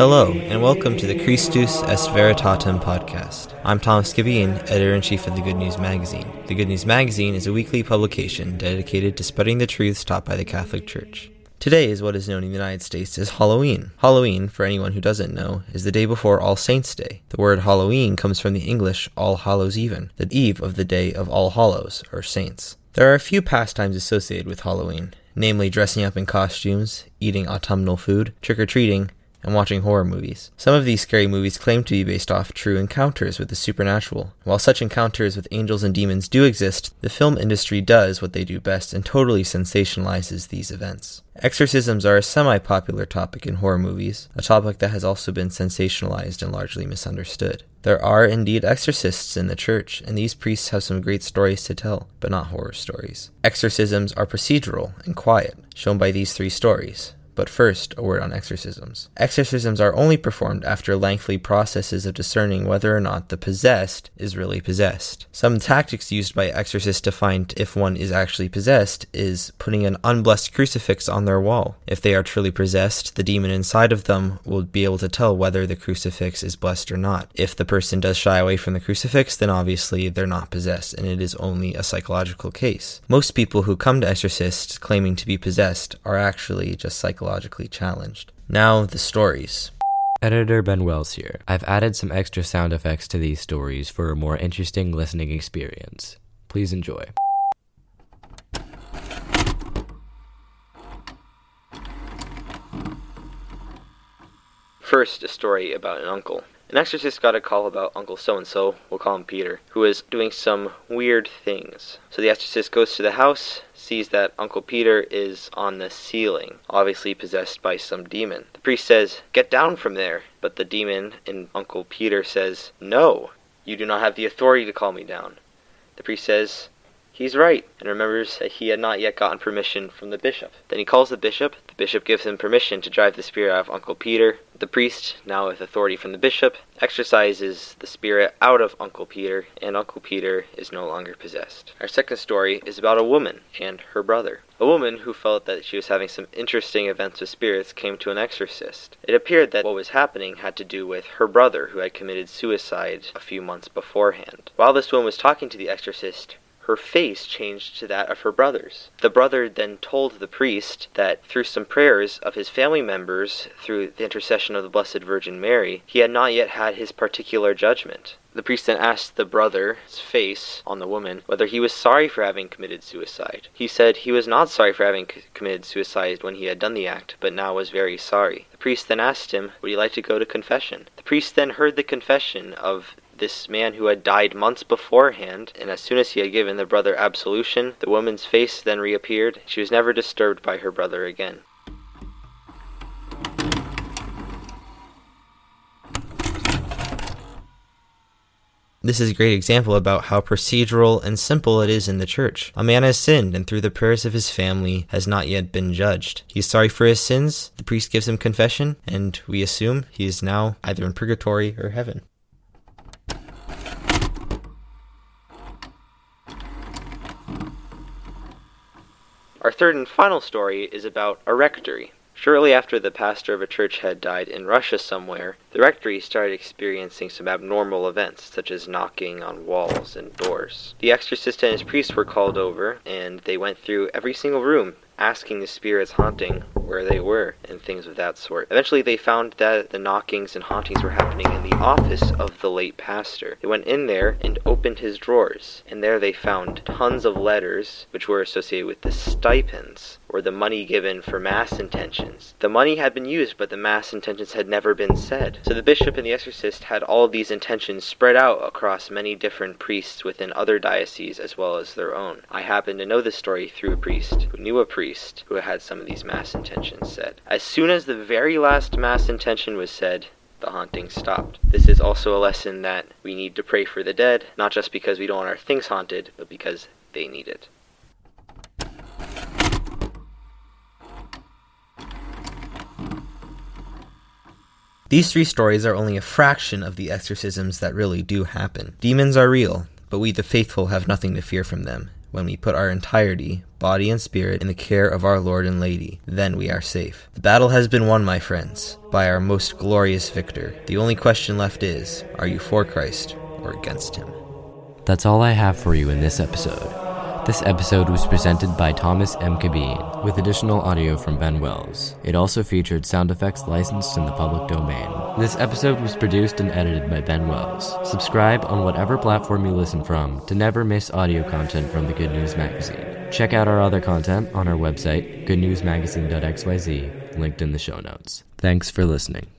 Hello, and welcome to the Christus Est Veritatem podcast. I'm Thomas Cabeen, editor in chief of the Good News Magazine. The Good News Magazine is a weekly publication dedicated to spreading the truths taught by the Catholic Church. Today is what is known in the United States as Halloween. Halloween, for anyone who doesn't know, is the day before All Saints' Day. The word Halloween comes from the English All Hallows Even, the eve of the day of All Hallows, or Saints. There are a few pastimes associated with Halloween, namely dressing up in costumes, eating autumnal food, trick or treating, and watching horror movies. Some of these scary movies claim to be based off true encounters with the supernatural. While such encounters with angels and demons do exist, the film industry does what they do best and totally sensationalizes these events. Exorcisms are a semi popular topic in horror movies, a topic that has also been sensationalized and largely misunderstood. There are indeed exorcists in the church, and these priests have some great stories to tell, but not horror stories. Exorcisms are procedural and quiet, shown by these three stories but first, a word on exorcisms. Exorcisms are only performed after lengthy processes of discerning whether or not the possessed is really possessed. Some tactics used by exorcists to find if one is actually possessed is putting an unblessed crucifix on their wall. If they are truly possessed, the demon inside of them will be able to tell whether the crucifix is blessed or not. If the person does shy away from the crucifix, then obviously they're not possessed and it is only a psychological case. Most people who come to exorcists claiming to be possessed are actually just psychological psychologically challenged. Now, the stories. Editor Ben Wells here. I've added some extra sound effects to these stories for a more interesting listening experience. Please enjoy. First, a story about an uncle. An exorcist got a call about Uncle so and so, we'll call him Peter, who is doing some weird things. So the exorcist goes to the house, sees that Uncle Peter is on the ceiling, obviously possessed by some demon. The priest says, Get down from there. But the demon in Uncle Peter says, No, you do not have the authority to call me down. The priest says, He's right, and remembers that he had not yet gotten permission from the bishop. Then he calls the bishop. The bishop gives him permission to drive the spirit out of Uncle Peter. The priest, now with authority from the bishop, exorcises the spirit out of Uncle Peter, and Uncle Peter is no longer possessed. Our second story is about a woman and her brother. A woman who felt that she was having some interesting events with spirits came to an exorcist. It appeared that what was happening had to do with her brother who had committed suicide a few months beforehand. While this woman was talking to the exorcist, her face changed to that of her brother's. The brother then told the priest that through some prayers of his family members, through the intercession of the Blessed Virgin Mary, he had not yet had his particular judgment. The priest then asked the brother's face on the woman whether he was sorry for having committed suicide. He said he was not sorry for having c- committed suicide when he had done the act, but now was very sorry. The priest then asked him, Would he like to go to confession? The priest then heard the confession of this man who had died months beforehand, and as soon as he had given the brother absolution, the woman's face then reappeared. She was never disturbed by her brother again. This is a great example about how procedural and simple it is in the church. A man has sinned, and through the prayers of his family has not yet been judged. He is sorry for his sins, the priest gives him confession, and we assume he is now either in purgatory or heaven. Our third and final story is about a rectory. Shortly after the pastor of a church had died in Russia somewhere, the rectory started experiencing some abnormal events, such as knocking on walls and doors. The exorcist and his priest were called over, and they went through every single room asking the spirits haunting where they were and things of that sort. Eventually, they found that the knockings and hauntings were happening in the office of the late pastor. They went in there and opened his drawers, and there they found tons of letters which were associated with the stipends or the money given for mass intentions. The money had been used, but the mass intentions had never been said. So the bishop and the exorcist had all of these intentions spread out across many different priests within other dioceses as well as their own. I happen to know this story through a priest who knew a priest priest who had some of these mass intentions said. As soon as the very last mass intention was said, the haunting stopped. This is also a lesson that we need to pray for the dead, not just because we don't want our things haunted, but because they need it. These three stories are only a fraction of the exorcisms that really do happen. Demons are real, but we the faithful have nothing to fear from them. When we put our entirety, body and spirit, in the care of our Lord and Lady. Then we are safe. The battle has been won, my friends, by our most glorious victor. The only question left is are you for Christ or against him? That's all I have for you in this episode. This episode was presented by Thomas M. Cabeen, with additional audio from Ben Wells. It also featured sound effects licensed in the public domain. This episode was produced and edited by Ben Wells. Subscribe on whatever platform you listen from to never miss audio content from the Good News Magazine. Check out our other content on our website, goodnewsmagazine.xyz, linked in the show notes. Thanks for listening.